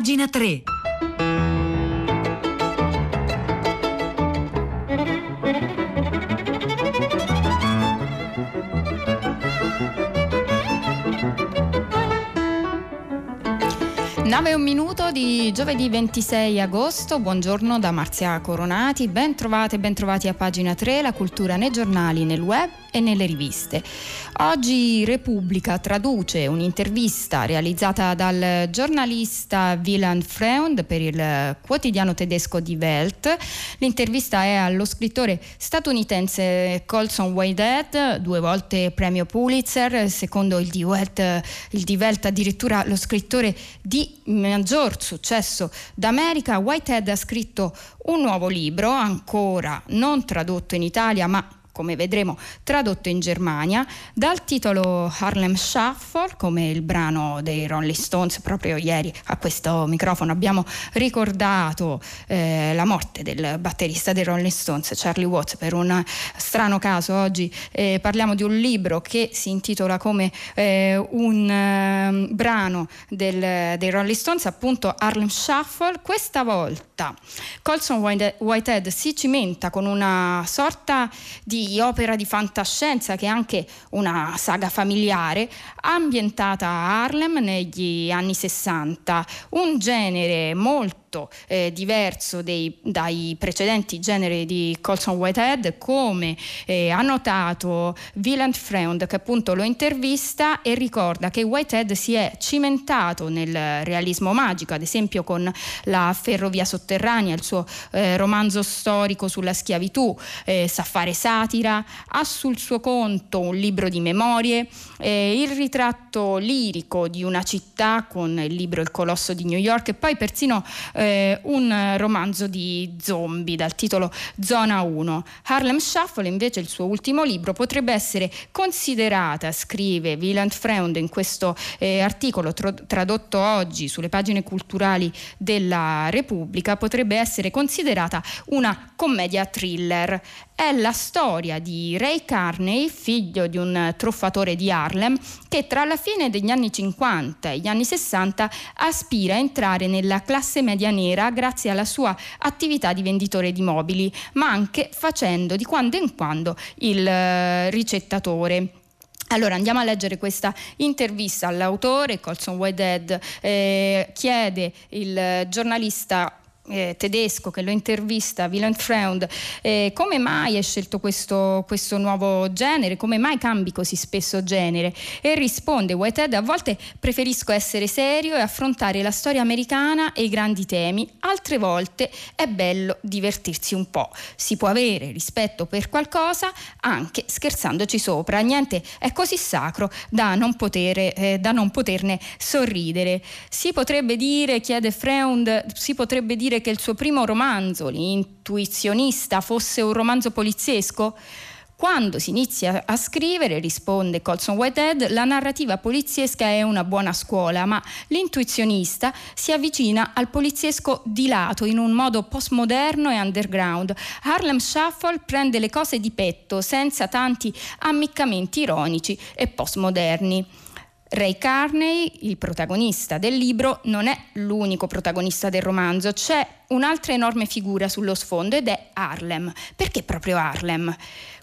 pagina 3. Nave un minuto di giovedì 26 agosto, buongiorno da Marzia Coronati, ben trovate ben trovati a pagina 3, la cultura nei giornali, nel web e nelle riviste. Oggi Repubblica traduce un'intervista realizzata dal giornalista Wieland Freund per il quotidiano tedesco Die Welt. L'intervista è allo scrittore statunitense Colson Whitehead, due volte premio Pulitzer, secondo il Die Welt, il Die Welt addirittura lo scrittore di maggior successo d'America. Whitehead ha scritto un nuovo libro, ancora non tradotto in Italia, ma come vedremo tradotto in Germania, dal titolo Harlem Shuffle, come il brano dei Rolling Stones, proprio ieri a questo microfono. Abbiamo ricordato eh, la morte del batterista dei Rolling Stones, Charlie Watts, per un strano caso. Oggi eh, parliamo di un libro che si intitola come eh, un ehm, brano del, dei Rolling Stones, appunto Harlem Shuffle, questa volta Colson Whitehead si cimenta con una sorta di opera di fantascienza che è anche una saga familiare ambientata a Harlem negli anni 60, un genere molto eh, diverso dei, dai precedenti generi di Colson Whitehead, come eh, ha notato Wieland Freund, che appunto lo intervista e ricorda che Whitehead si è cimentato nel realismo magico, ad esempio con la Ferrovia sotterranea, il suo eh, romanzo storico sulla schiavitù, eh, sa fare satira, ha sul suo conto un libro di memorie, eh, il ritratto lirico di una città con il libro Il colosso di New York e poi persino eh, un romanzo di zombie dal titolo Zona 1. Harlem Shuffle invece il suo ultimo libro potrebbe essere considerata, scrive Wieland Freund in questo eh, articolo tro- tradotto oggi sulle pagine culturali della Repubblica, potrebbe essere considerata una commedia thriller è la storia di Ray Carney, figlio di un truffatore di Harlem, che tra la fine degli anni 50 e gli anni 60 aspira a entrare nella classe media nera grazie alla sua attività di venditore di mobili, ma anche facendo di quando in quando il eh, ricettatore. Allora andiamo a leggere questa intervista all'autore, Colson Whitehead eh, chiede il giornalista eh, tedesco che lo intervista, Willem Freund, eh, come mai hai scelto questo, questo, nuovo genere, come mai cambi così spesso genere? E risponde Whitehead, a volte preferisco essere serio e affrontare la storia americana e i grandi temi, altre volte è bello divertirsi un po', si può avere rispetto per qualcosa anche scherzandoci sopra, niente è così sacro da non, potere, eh, da non poterne sorridere. Si potrebbe dire, chiede Freund, si potrebbe dire che il suo primo romanzo, L'intuizionista, fosse un romanzo poliziesco? Quando si inizia a scrivere, risponde Colson Whitehead, la narrativa poliziesca è una buona scuola, ma l'intuizionista si avvicina al poliziesco di lato in un modo postmoderno e underground. Harlem Shuffle prende le cose di petto, senza tanti ammiccamenti ironici e postmoderni. Ray Carney, il protagonista del libro, non è l'unico protagonista del romanzo, c'è un'altra enorme figura sullo sfondo ed è Harlem. Perché proprio Harlem?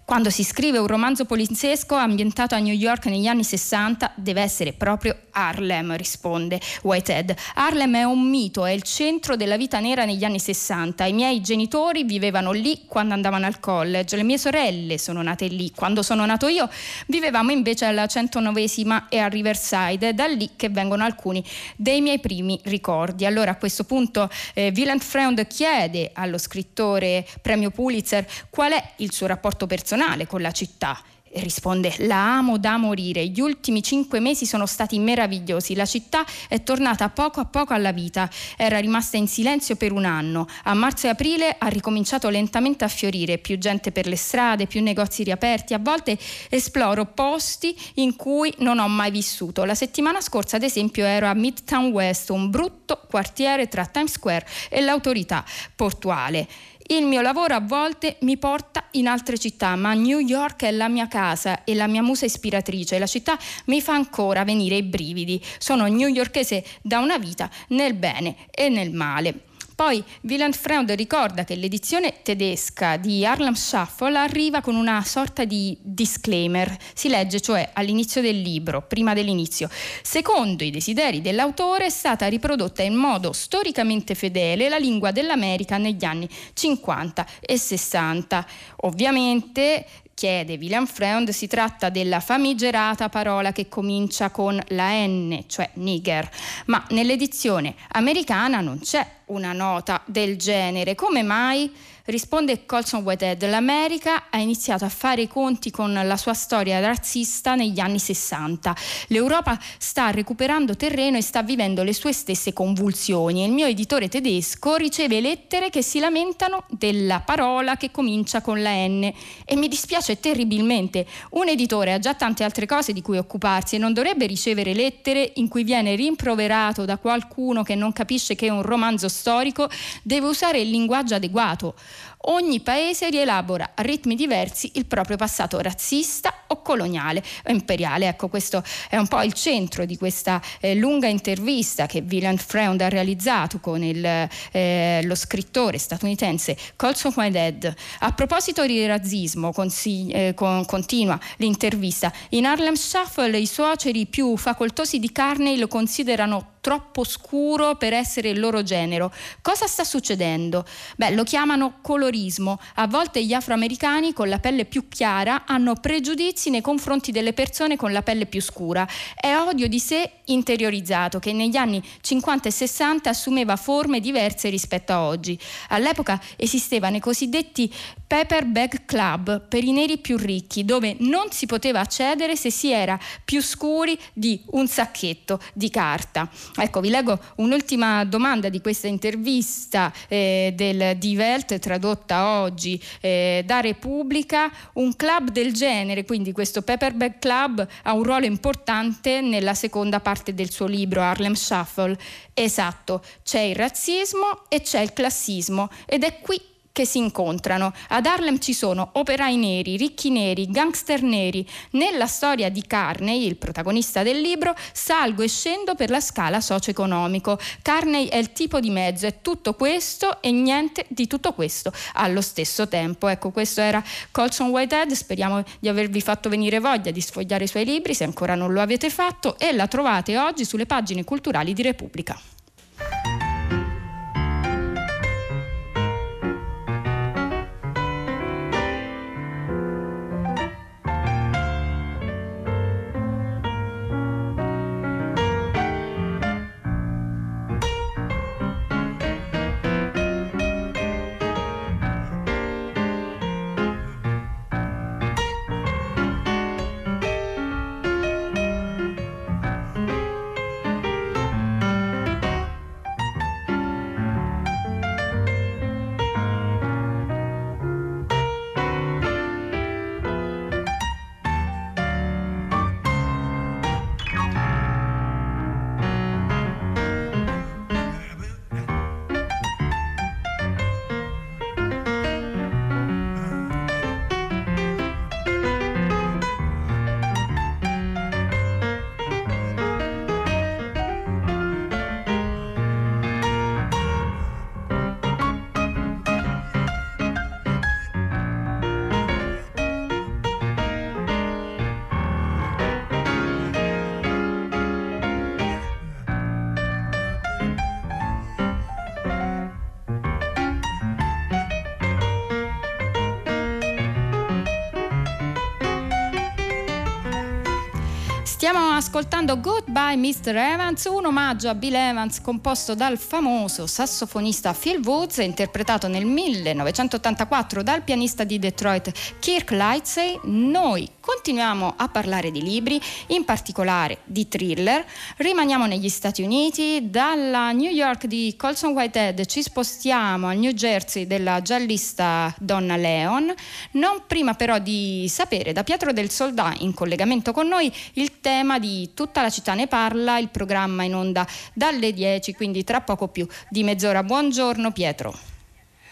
Quando si scrive un romanzo poliziesco ambientato a New York negli anni 60 deve essere proprio Harlem, risponde Whitehead. Harlem è un mito, è il centro della vita nera negli anni 60. I miei genitori vivevano lì quando andavano al college, le mie sorelle sono nate lì. Quando sono nato io vivevamo invece alla 109esima e a Riverside, da lì che vengono alcuni dei miei primi ricordi. Allora a questo punto eh, Wieland Freund chiede allo scrittore premio Pulitzer qual è il suo rapporto personale personale con la città. E risponde, la amo da morire, gli ultimi cinque mesi sono stati meravigliosi, la città è tornata poco a poco alla vita, era rimasta in silenzio per un anno, a marzo e aprile ha ricominciato lentamente a fiorire, più gente per le strade, più negozi riaperti, a volte esploro posti in cui non ho mai vissuto. La settimana scorsa ad esempio ero a Midtown West, un brutto quartiere tra Times Square e l'autorità portuale. Il mio lavoro a volte mi porta in altre città, ma New York è la mia casa e la mia musa ispiratrice. La città mi fa ancora venire i brividi. Sono newyorkese da una vita nel bene e nel male. Poi Wieland Freund ricorda che l'edizione tedesca di Harlem Shuffle arriva con una sorta di disclaimer. Si legge cioè all'inizio del libro, prima dell'inizio. Secondo i desideri dell'autore è stata riprodotta in modo storicamente fedele la lingua dell'America negli anni 50 e 60. Ovviamente chiede William Freund, si tratta della famigerata parola che comincia con la N, cioè nigger, ma nell'edizione americana non c'è una nota del genere. Come mai? Risponde Colson Whitehead, l'America ha iniziato a fare i conti con la sua storia razzista negli anni 60. L'Europa sta recuperando terreno e sta vivendo le sue stesse convulsioni. Il mio editore tedesco riceve lettere che si lamentano della parola che comincia con la N e mi dispiace terribilmente. Un editore ha già tante altre cose di cui occuparsi e non dovrebbe ricevere lettere in cui viene rimproverato da qualcuno che non capisce che un romanzo storico deve usare il linguaggio adeguato. Ogni paese rielabora a ritmi diversi il proprio passato razzista o coloniale o imperiale. Ecco, questo è un po' il centro di questa eh, lunga intervista che Wieland Freund ha realizzato con il, eh, lo scrittore statunitense Colson Whitehead. A proposito di razzismo, consigli, eh, con, continua l'intervista, in Harlem Shuffle i suoceri più facoltosi di Carney lo considerano troppo scuro per essere il loro genero. Cosa sta succedendo? Beh, lo chiamano colorismo. A volte gli afroamericani con la pelle più chiara hanno pregiudizi nei confronti delle persone con la pelle più scura. È odio di sé interiorizzato che negli anni 50 e 60 assumeva forme diverse rispetto a oggi. All'epoca esistevano i cosiddetti Paper Bag Club per i neri più ricchi, dove non si poteva accedere se si era più scuri di un sacchetto di carta. Ecco, vi leggo un'ultima domanda di questa intervista eh, del Die Welt tradotta oggi eh, da Repubblica. Un club del genere, quindi questo Paper Bag Club, ha un ruolo importante nella seconda parte del suo libro Harlem Shuffle. Esatto, c'è il razzismo e c'è il classismo ed è qui che si incontrano. Ad Harlem ci sono operai neri, ricchi neri, gangster neri. Nella storia di Carney, il protagonista del libro, salgo e scendo per la scala socio-economico. Carney è il tipo di mezzo, è tutto questo e niente di tutto questo allo stesso tempo. Ecco, questo era Colson Whitehead, speriamo di avervi fatto venire voglia di sfogliare i suoi libri se ancora non lo avete fatto e la trovate oggi sulle pagine culturali di Repubblica. Stiamo ascoltando Goodbye Mr. Evans, un omaggio a Bill Evans composto dal famoso sassofonista Phil Woods, interpretato nel 1984 dal pianista di Detroit Kirk Lightsey. Noi continuiamo a parlare di libri, in particolare di thriller. Rimaniamo negli Stati Uniti, dalla New York di Colson Whitehead ci spostiamo al New Jersey della giallista Donna Leon, non prima però di sapere da Pietro del Soldà in collegamento con noi il tema di Tutta la città ne parla, il programma in onda dalle 10, quindi tra poco più di mezz'ora. Buongiorno Pietro.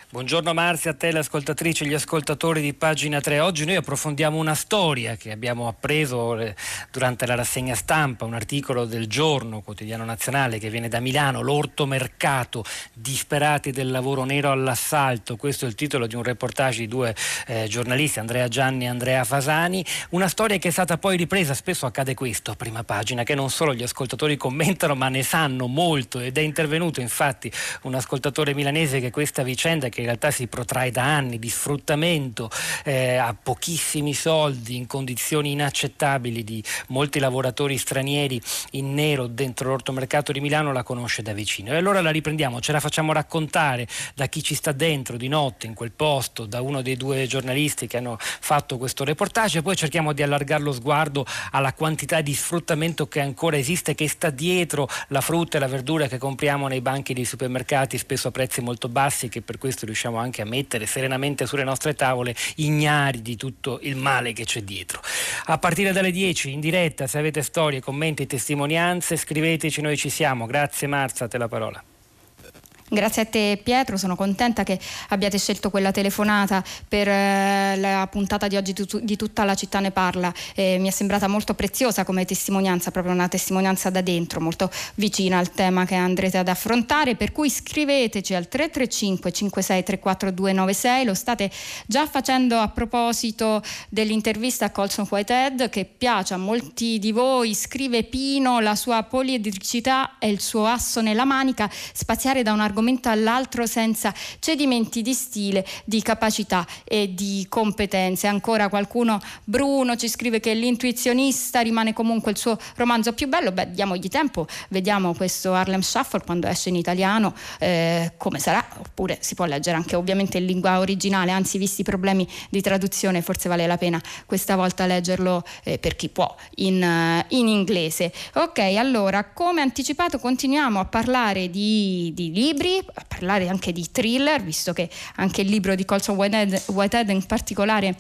Buongiorno Marzia, a te le ascoltatrici e gli ascoltatori di pagina 3. Oggi noi approfondiamo una storia che abbiamo appreso eh, durante la rassegna stampa, un articolo del giorno quotidiano nazionale che viene da Milano, l'ortomercato, disperati del lavoro nero all'assalto. Questo è il titolo di un reportage di due eh, giornalisti, Andrea Gianni e Andrea Fasani. Una storia che è stata poi ripresa, spesso accade questo a prima pagina, che non solo gli ascoltatori commentano ma ne sanno molto ed è intervenuto infatti un ascoltatore milanese che questa vicenda che in realtà si protrae da anni di sfruttamento eh, a pochissimi soldi in condizioni inaccettabili di molti lavoratori stranieri in nero dentro l'ortomercato di Milano la conosce da vicino. E allora la riprendiamo, ce la facciamo raccontare da chi ci sta dentro di notte in quel posto, da uno dei due giornalisti che hanno fatto questo reportage e poi cerchiamo di allargare lo sguardo alla quantità di sfruttamento che ancora esiste, che sta dietro la frutta e la verdura che compriamo nei banchi dei supermercati, spesso a prezzi molto bassi, che per questo riusciamo anche a mettere serenamente sulle nostre tavole, ignari di tutto il male che c'è dietro. A partire dalle 10 in diretta, se avete storie, commenti, testimonianze, scriveteci, noi ci siamo. Grazie Marza, te la parola. Grazie a te Pietro, sono contenta che abbiate scelto quella telefonata per eh, la puntata di oggi di tutta la città ne parla. Eh, mi è sembrata molto preziosa come testimonianza, proprio una testimonianza da dentro, molto vicina al tema che andrete ad affrontare, per cui scriveteci al 335 5634 296, lo state già facendo a proposito dell'intervista a Colson Whitehead che piace a molti di voi, scrive Pino, la sua poliedricità e il suo asso nella manica, spaziare da un argomento argomento all'altro senza cedimenti di stile, di capacità e di competenze. Ancora qualcuno, Bruno, ci scrive che l'intuizionista rimane comunque il suo romanzo più bello. Beh, diamogli tempo, vediamo questo Harlem Shuffle quando esce in italiano eh, come sarà, oppure si può leggere anche ovviamente in lingua originale, anzi visti i problemi di traduzione forse vale la pena questa volta leggerlo eh, per chi può in, uh, in, inglese. Ok, allora come anticipato continuiamo a parlare di, di libri libri, a parlare anche di thriller, visto che anche il libro di Colson Whitehead, Whitehead in particolare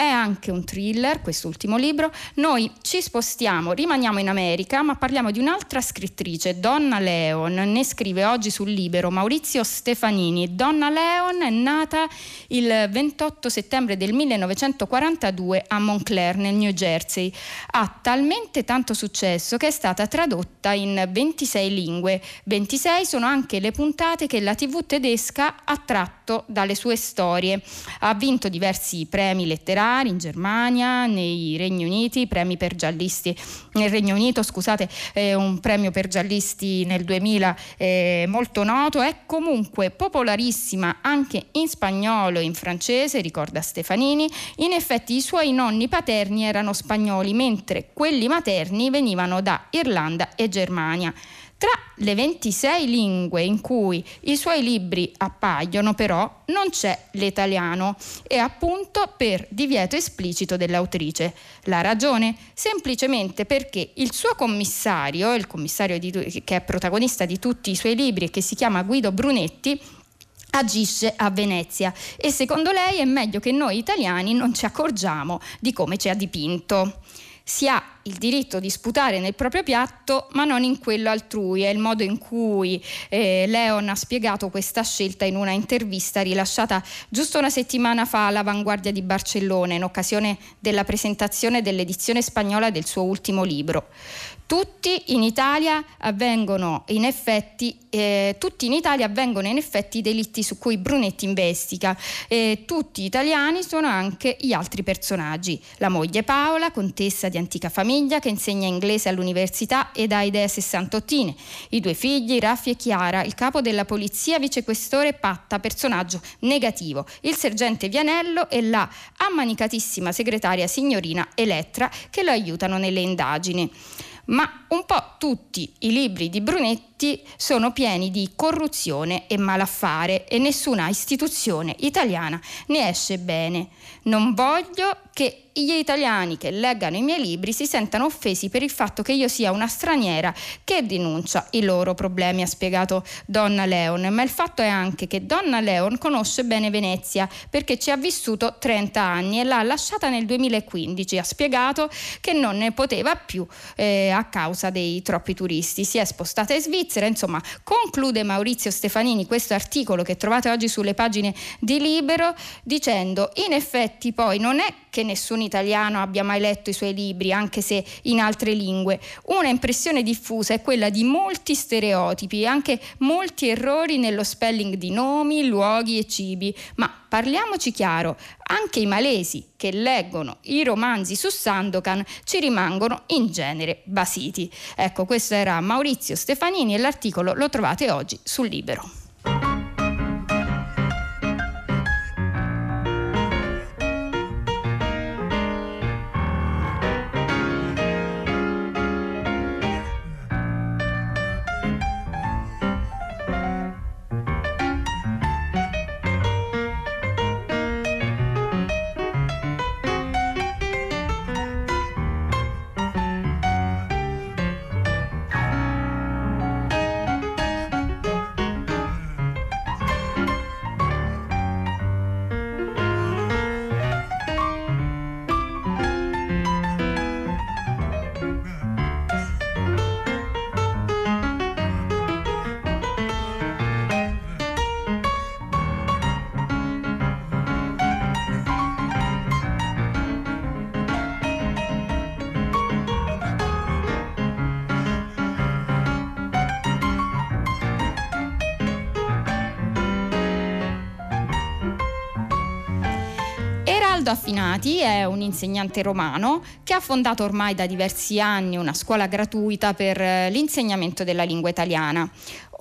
è anche un thriller, quest'ultimo libro. Noi ci spostiamo, rimaniamo in America, ma parliamo di un'altra scrittrice, Donna Leon. Ne scrive oggi sul Libero Maurizio Stefanini. Donna Leon è nata il 28 settembre del 1942 a Montclair, nel New Jersey. Ha talmente tanto successo che è stata tradotta in 26 lingue. 26 sono anche le puntate che la TV tedesca ha tratto dalle sue storie. Ha vinto diversi premi letterari in Germania, nei Regni Uniti, premi per giallisti. Nel Regno Unito, scusate, eh, un premio per giallisti nel 2000 eh, molto noto, è comunque popolarissima anche in spagnolo e in francese, ricorda Stefanini. In effetti i suoi nonni paterni erano spagnoli, mentre quelli materni venivano da Irlanda e Germania. Tra le 26 lingue in cui i suoi libri appaiono però non c'è l'italiano e appunto per divieto esplicito dell'autrice. La ragione? Semplicemente perché il suo commissario, il commissario di, che è protagonista di tutti i suoi libri e che si chiama Guido Brunetti, agisce a Venezia e secondo lei è meglio che noi italiani non ci accorgiamo di come ci ha dipinto. Si ha il diritto di sputare nel proprio piatto ma non in quello altrui. È il modo in cui eh, Leon ha spiegato questa scelta in una intervista rilasciata giusto una settimana fa all'Avanguardia di Barcellona in occasione della presentazione dell'edizione spagnola del suo ultimo libro. Tutti in Italia avvengono in effetti, eh, in Italia avvengono in effetti i delitti su cui Brunetti investiga. Eh, tutti italiani sono anche gli altri personaggi. La moglie Paola, contessa di antica famiglia che insegna inglese all'università ed ha idee sessantottine. I due figli, Raffi e Chiara, il capo della polizia, vicequestore Patta, personaggio negativo. Il sergente Vianello e la ammanicatissima segretaria signorina Elettra che lo aiutano nelle indagini ma un po' tutti i libri di Brunetti sono pieni di corruzione e malaffare e nessuna istituzione italiana ne esce bene. Non voglio che gli italiani che leggano i miei libri si sentano offesi per il fatto che io sia una straniera che denuncia i loro problemi, ha spiegato Donna Leon. Ma il fatto è anche che Donna Leon conosce bene Venezia perché ci ha vissuto 30 anni e l'ha lasciata nel 2015. Ha spiegato che non ne poteva più eh, a causa dei troppi turisti. Si è spostata in Svizzera Svizzera. Insomma, conclude Maurizio Stefanini questo articolo che trovate oggi sulle pagine di Libero dicendo in effetti poi non è che nessun italiano abbia mai letto i suoi libri, anche se in altre lingue. Una impressione diffusa è quella di molti stereotipi e anche molti errori nello spelling di nomi, luoghi e cibi, ma parliamoci chiaro, anche i malesi che leggono i romanzi su Sandokan ci rimangono in genere basiti. Ecco, questo era Maurizio Stefanini e l'articolo lo trovate oggi sul Libero. Aldo Affinati è un insegnante romano che ha fondato ormai da diversi anni una scuola gratuita per eh, l'insegnamento della lingua italiana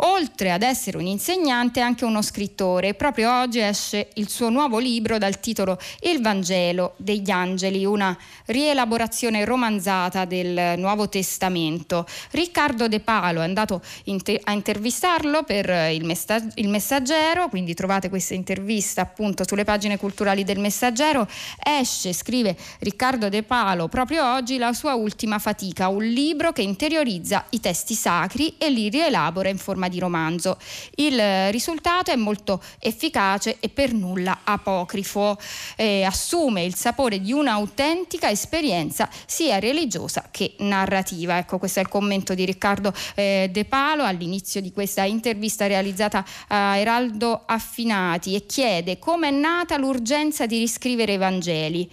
oltre ad essere un insegnante è anche uno scrittore. Proprio oggi esce il suo nuovo libro dal titolo Il Vangelo degli Angeli, una rielaborazione romanzata del Nuovo Testamento. Riccardo De Palo è andato inter- a intervistarlo per il, messa- il, Messaggero, quindi trovate questa intervista appunto sulle pagine culturali del Messaggero. Esce, scrive Riccardo De Palo, proprio oggi la sua ultima fatica, un libro che interiorizza i testi sacri e li rielabora in forma di romanzo. Il risultato è molto efficace e per nulla apocrifo, eh, assume il sapore di un'autentica esperienza sia religiosa che narrativa. Ecco, questo è il commento di Riccardo eh, De Palo all'inizio di questa intervista realizzata a Eraldo Affinati e chiede come è nata l'urgenza di riscrivere i Vangeli.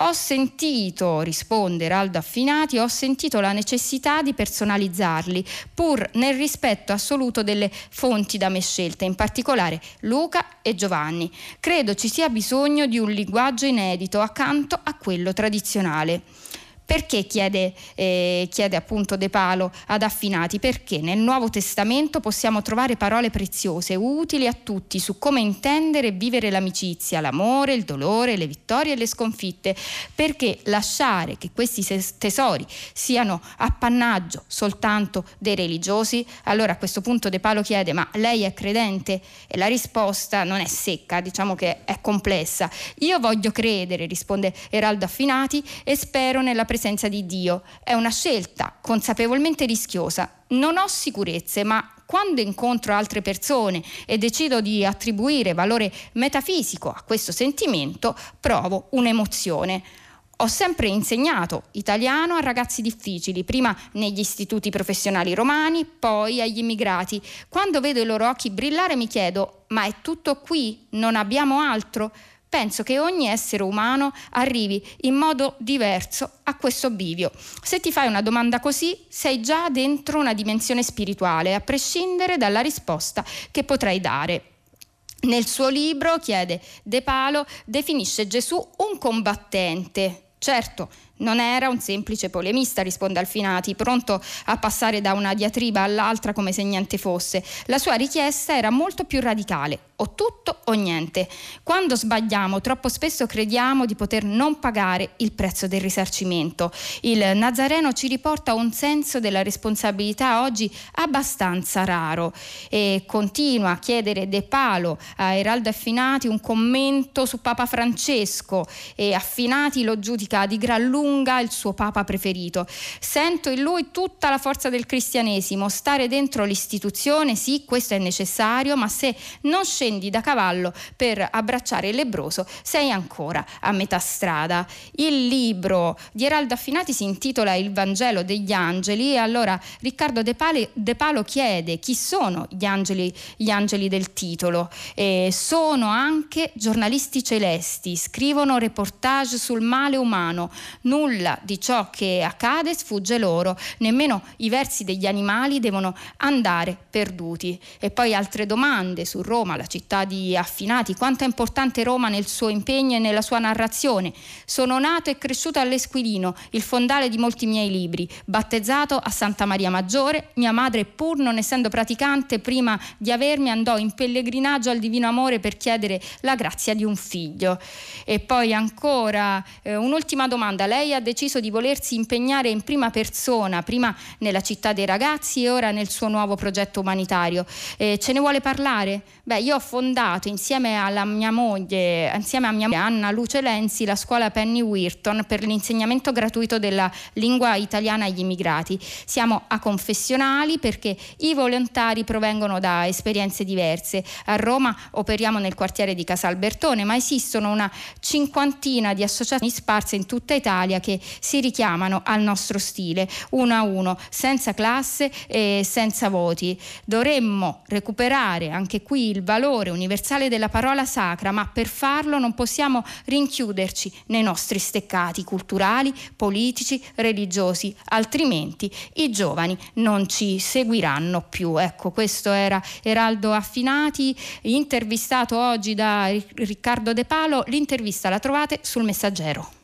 Ho sentito, risponde Raldo Affinati, ho sentito la necessità di personalizzarli, pur nel rispetto assoluto delle fonti da me scelte, in particolare Luca e Giovanni. Credo ci sia bisogno di un linguaggio inedito accanto a quello tradizionale. Perché chiede, eh, chiede appunto De Palo ad Affinati? Perché nel Nuovo Testamento possiamo trovare parole preziose, utili a tutti, su come intendere e vivere l'amicizia, l'amore, il dolore, le vittorie e le sconfitte. Perché lasciare che questi tesori siano appannaggio soltanto dei religiosi? Allora a questo punto De Palo chiede, ma lei è credente? E la risposta non è secca, diciamo che è complessa. Io voglio credere, risponde Eraldo Affinati, e spero nella presenza presenza di Dio. È una scelta consapevolmente rischiosa. Non ho sicurezze, ma quando incontro altre persone e decido di attribuire valore metafisico a questo sentimento, provo un'emozione. Ho sempre insegnato italiano a ragazzi difficili, prima negli istituti professionali romani, poi agli immigrati. Quando vedo i loro occhi brillare mi chiedo, ma è tutto qui? Non abbiamo altro? Penso che ogni essere umano arrivi in modo diverso a questo bivio. Se ti fai una domanda così, sei già dentro una dimensione spirituale, a prescindere dalla risposta che potrai dare. Nel suo libro, chiede De Palo, definisce Gesù un combattente. Certo, non era un semplice polemista, risponde Alfinati, pronto a passare da una diatriba all'altra come se niente fosse. La sua richiesta era molto più radicale, o tutto o niente. Quando sbagliamo, troppo spesso crediamo di poter non pagare il prezzo del risarcimento. Il Nazareno ci riporta un senso della responsabilità oggi abbastanza raro e continua a chiedere De Palo a Eraldo Affinati un commento su Papa Francesco e Affinati lo giudica di gran lunga lunga il suo papa preferito. Sento in lui tutta la forza del cristianesimo, stare dentro l'istituzione, sì, questo è necessario, ma se non scendi da cavallo per abbracciare il lebroso, sei ancora a metà strada. Il libro di Eraldo Affinati si intitola Il Vangelo degli angeli e allora Riccardo De, Pale, De Palo chiede chi sono gli angeli, gli angeli del titolo. E sono anche giornalisti celesti, scrivono reportage sul male umano, nulla di ciò che accade sfugge loro, nemmeno i versi degli animali devono andare perduti. E poi altre domande su Roma, la città di Affinati, quanto è importante Roma nel suo impegno e nella sua narrazione. Sono nato e cresciuto all'Esquilino, il fondale di molti miei libri, battezzato a Santa Maria Maggiore, mia madre pur non essendo praticante prima di avermi andò in pellegrinaggio al Divino Amore per chiedere la grazia di un figlio. E poi ancora eh, un'ultima domanda, lei ha deciso di volersi impegnare in prima persona, prima nella città dei ragazzi e ora nel suo nuovo progetto umanitario. Eh, ce ne vuole parlare? Beh, io ho fondato insieme alla mia moglie, insieme a mia moglie Anna Luce Lenzi, la scuola Penny Wirton per l'insegnamento gratuito della lingua italiana agli immigrati. Siamo a confessionali perché i volontari provengono da esperienze diverse. A Roma operiamo nel quartiere di Casalbertone, ma esistono una cinquantina di associazioni sparse in tutta Italia che si richiamano al nostro stile, uno a uno, senza classe e senza voti. Dovremmo recuperare anche qui il valore universale della parola sacra, ma per farlo non possiamo rinchiuderci nei nostri steccati culturali, politici, religiosi, altrimenti i giovani non ci seguiranno più. Ecco, questo era Eraldo Affinati, intervistato oggi da Riccardo De Palo. L'intervista la trovate sul Messaggero.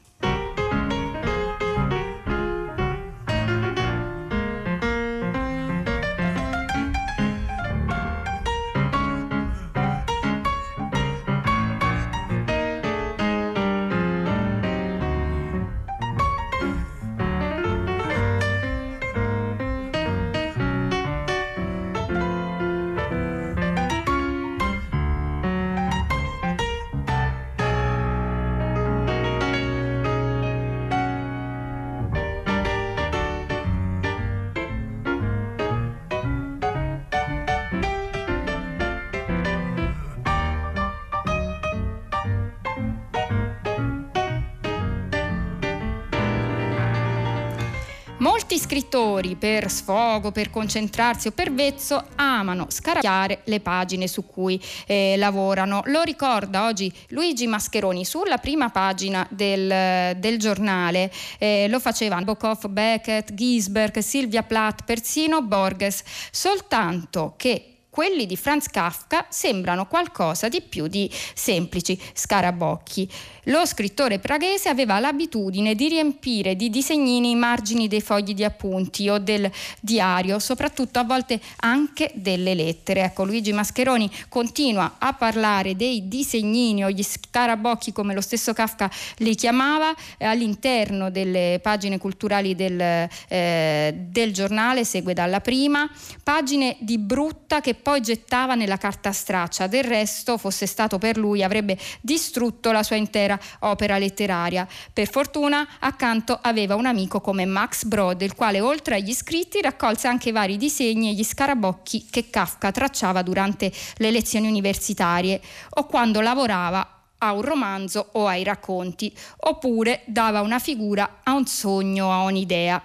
Molti scrittori, per sfogo, per concentrarsi o per vezzo, amano scarabocchiare le pagine su cui eh, lavorano. Lo ricorda oggi Luigi Mascheroni sulla prima pagina del, del giornale. Eh, lo facevano Nabokov, Beckett, Gisberg, Silvia Plath, persino Borges, soltanto che quelli di Franz Kafka sembrano qualcosa di più di semplici scarabocchi. Lo scrittore praghese aveva l'abitudine di riempire di disegnini i margini dei fogli di appunti o del diario, soprattutto a volte anche delle lettere. Ecco, Luigi Mascheroni continua a parlare dei disegnini o gli scarabocchi, come lo stesso Kafka li chiamava, eh, all'interno delle pagine culturali del, eh, del giornale, segue dalla prima, pagine di brutta che poi gettava nella carta straccia. Del resto, fosse stato per lui, avrebbe distrutto la sua intera opera letteraria. Per fortuna accanto aveva un amico come Max Brod, il quale oltre agli scritti raccolse anche vari disegni e gli scarabocchi che Kafka tracciava durante le lezioni universitarie o quando lavorava a un romanzo o ai racconti, oppure dava una figura a un sogno, a un'idea.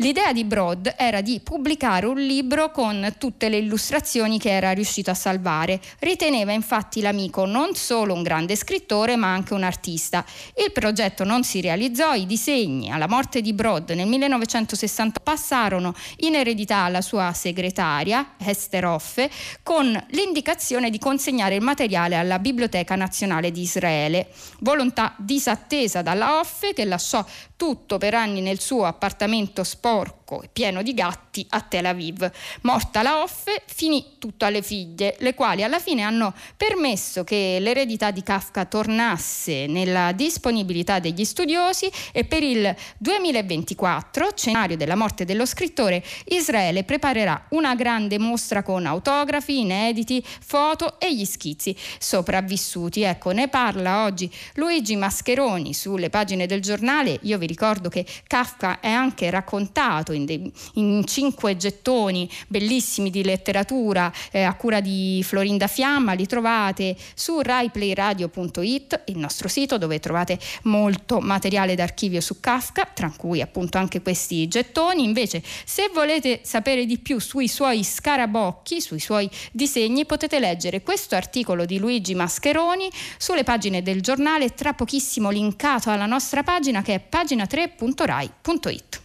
L'idea di Broad era di pubblicare un libro con tutte le illustrazioni che era riuscito a salvare. Riteneva infatti l'amico non solo un grande scrittore ma anche un artista. Il progetto non si realizzò, i disegni alla morte di Broad nel 1960 passarono in eredità alla sua segretaria, Esther Hoffe, con l'indicazione di consegnare il materiale alla Biblioteca Nazionale di Israele. Volontà disattesa dalla Hoffe che lasciò tutto per anni nel suo appartamento por sporco pieno di gatti a Tel Aviv. Morta la Offe, finì tutto alle figlie, le quali alla fine hanno permesso che l'eredità di Kafka tornasse nella disponibilità degli studiosi e per il 2024, scenario della morte dello scrittore, Israele preparerà una grande mostra con autografi, inediti, foto e gli schizzi sopravvissuti. Ecco, ne parla oggi Luigi Mascheroni sulle pagine del giornale. Io vi ricordo che Kafka è anche raccontato in, in cinque gettoni bellissimi di letteratura eh, a cura di Florinda Fiamma. Li trovate su raiplayradio.it, il nostro sito dove trovate molto materiale d'archivio su Kafka, tra cui appunto anche questi gettoni. Invece, se volete sapere di più sui suoi scarabocchi, sui suoi disegni, potete leggere questo articolo di Luigi Mascheroni sulle pagine del giornale, tra pochissimo linkato alla nostra pagina che è pagina3.rai.it.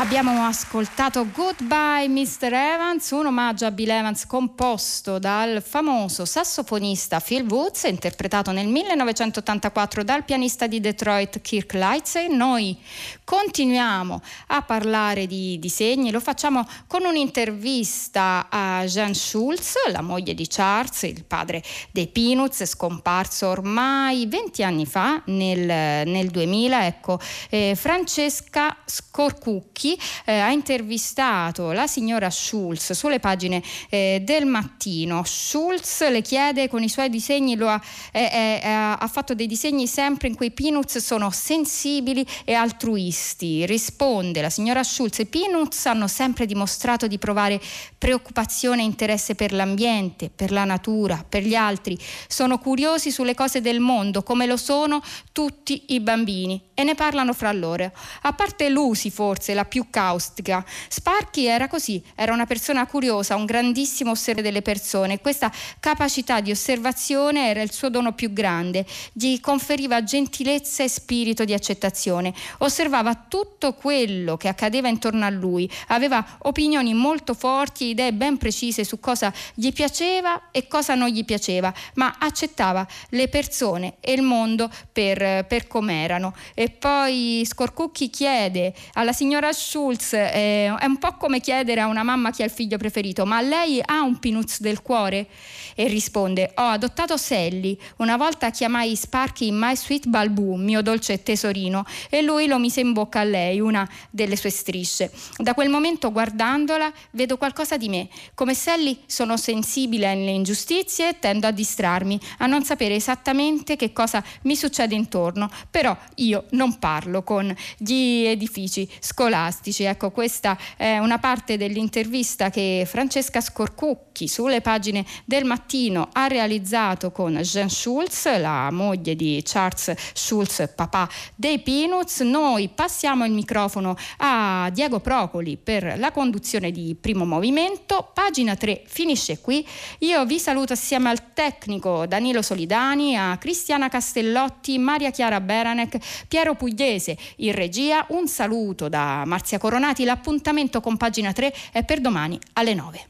Abbiamo ascoltato Goodbye Mr. Evans, un omaggio a Bill Evans composto dal famoso sassofonista Phil Woods, interpretato nel 1984 dal pianista di Detroit Kirk Lightsey. Noi continuiamo a parlare di disegni, lo facciamo con un'intervista a Jean Schulz, la moglie di Charles, il padre dei Peanuts, scomparso ormai 20 anni fa, nel, nel 2000. Ecco, eh, Francesca Scorcucchi eh, ha intervistato la signora Schulz sulle pagine eh, del mattino. Schulz le chiede con i suoi disegni, ha, ha, fatto dei disegni sempre in cui i Peanuts sono sensibili e altruisti. Risponde la signora Schulz, i Peanuts hanno sempre dimostrato di provare preoccupazione e interesse per l'ambiente, per la natura, per gli altri. Sono curiosi sulle cose del mondo, come lo sono tutti i bambini, e ne parlano fra loro. A parte Lucy, forse, la più caustica. Sparky era così, era una persona curiosa, un grandissimo osservatore delle persone. Questa capacità di osservazione era il suo dono più grande, gli conferiva gentilezza e spirito di accettazione. Osservava tutto quello che accadeva intorno a lui, aveva opinioni molto forti, idee ben precise su cosa gli piaceva e cosa non gli piaceva, ma accettava le persone e il mondo per, per com'erano. E poi Scorcucchi chiede alla signora Schulz, eh, è un po' come chiedere a una mamma chi è il figlio preferito, ma lei ha un Pinuz del cuore? E risponde, ho adottato Sally, una volta chiamai Sparky My Sweet Balboo, mio dolce tesorino, e lui lo mise in bocca a lei, una delle sue strisce. Da quel momento guardandola vedo qualcosa di me, come Sally sono sensibile alle ingiustizie e tendo a distrarmi, a non sapere esattamente che cosa mi succede intorno, però io non parlo con gli edifici scolastici. Ecco, questa è una parte dell'intervista che Francesca Scorcucchi sulle pagine del mattino ha realizzato con Jean Schulz, la moglie di Charles Schulz, papà dei Peanuts. Noi passiamo il microfono a Diego Procoli per la conduzione di Primo Movimento. Pagina 3 finisce qui. Io vi saluto assieme al tecnico Danilo Solidani, a Cristiana Castellotti, Maria Chiara Beranec, Piero Pugliese in regia. Un saluto da Marzia Coronati, l'appuntamento con pagina 3 è per domani alle 9.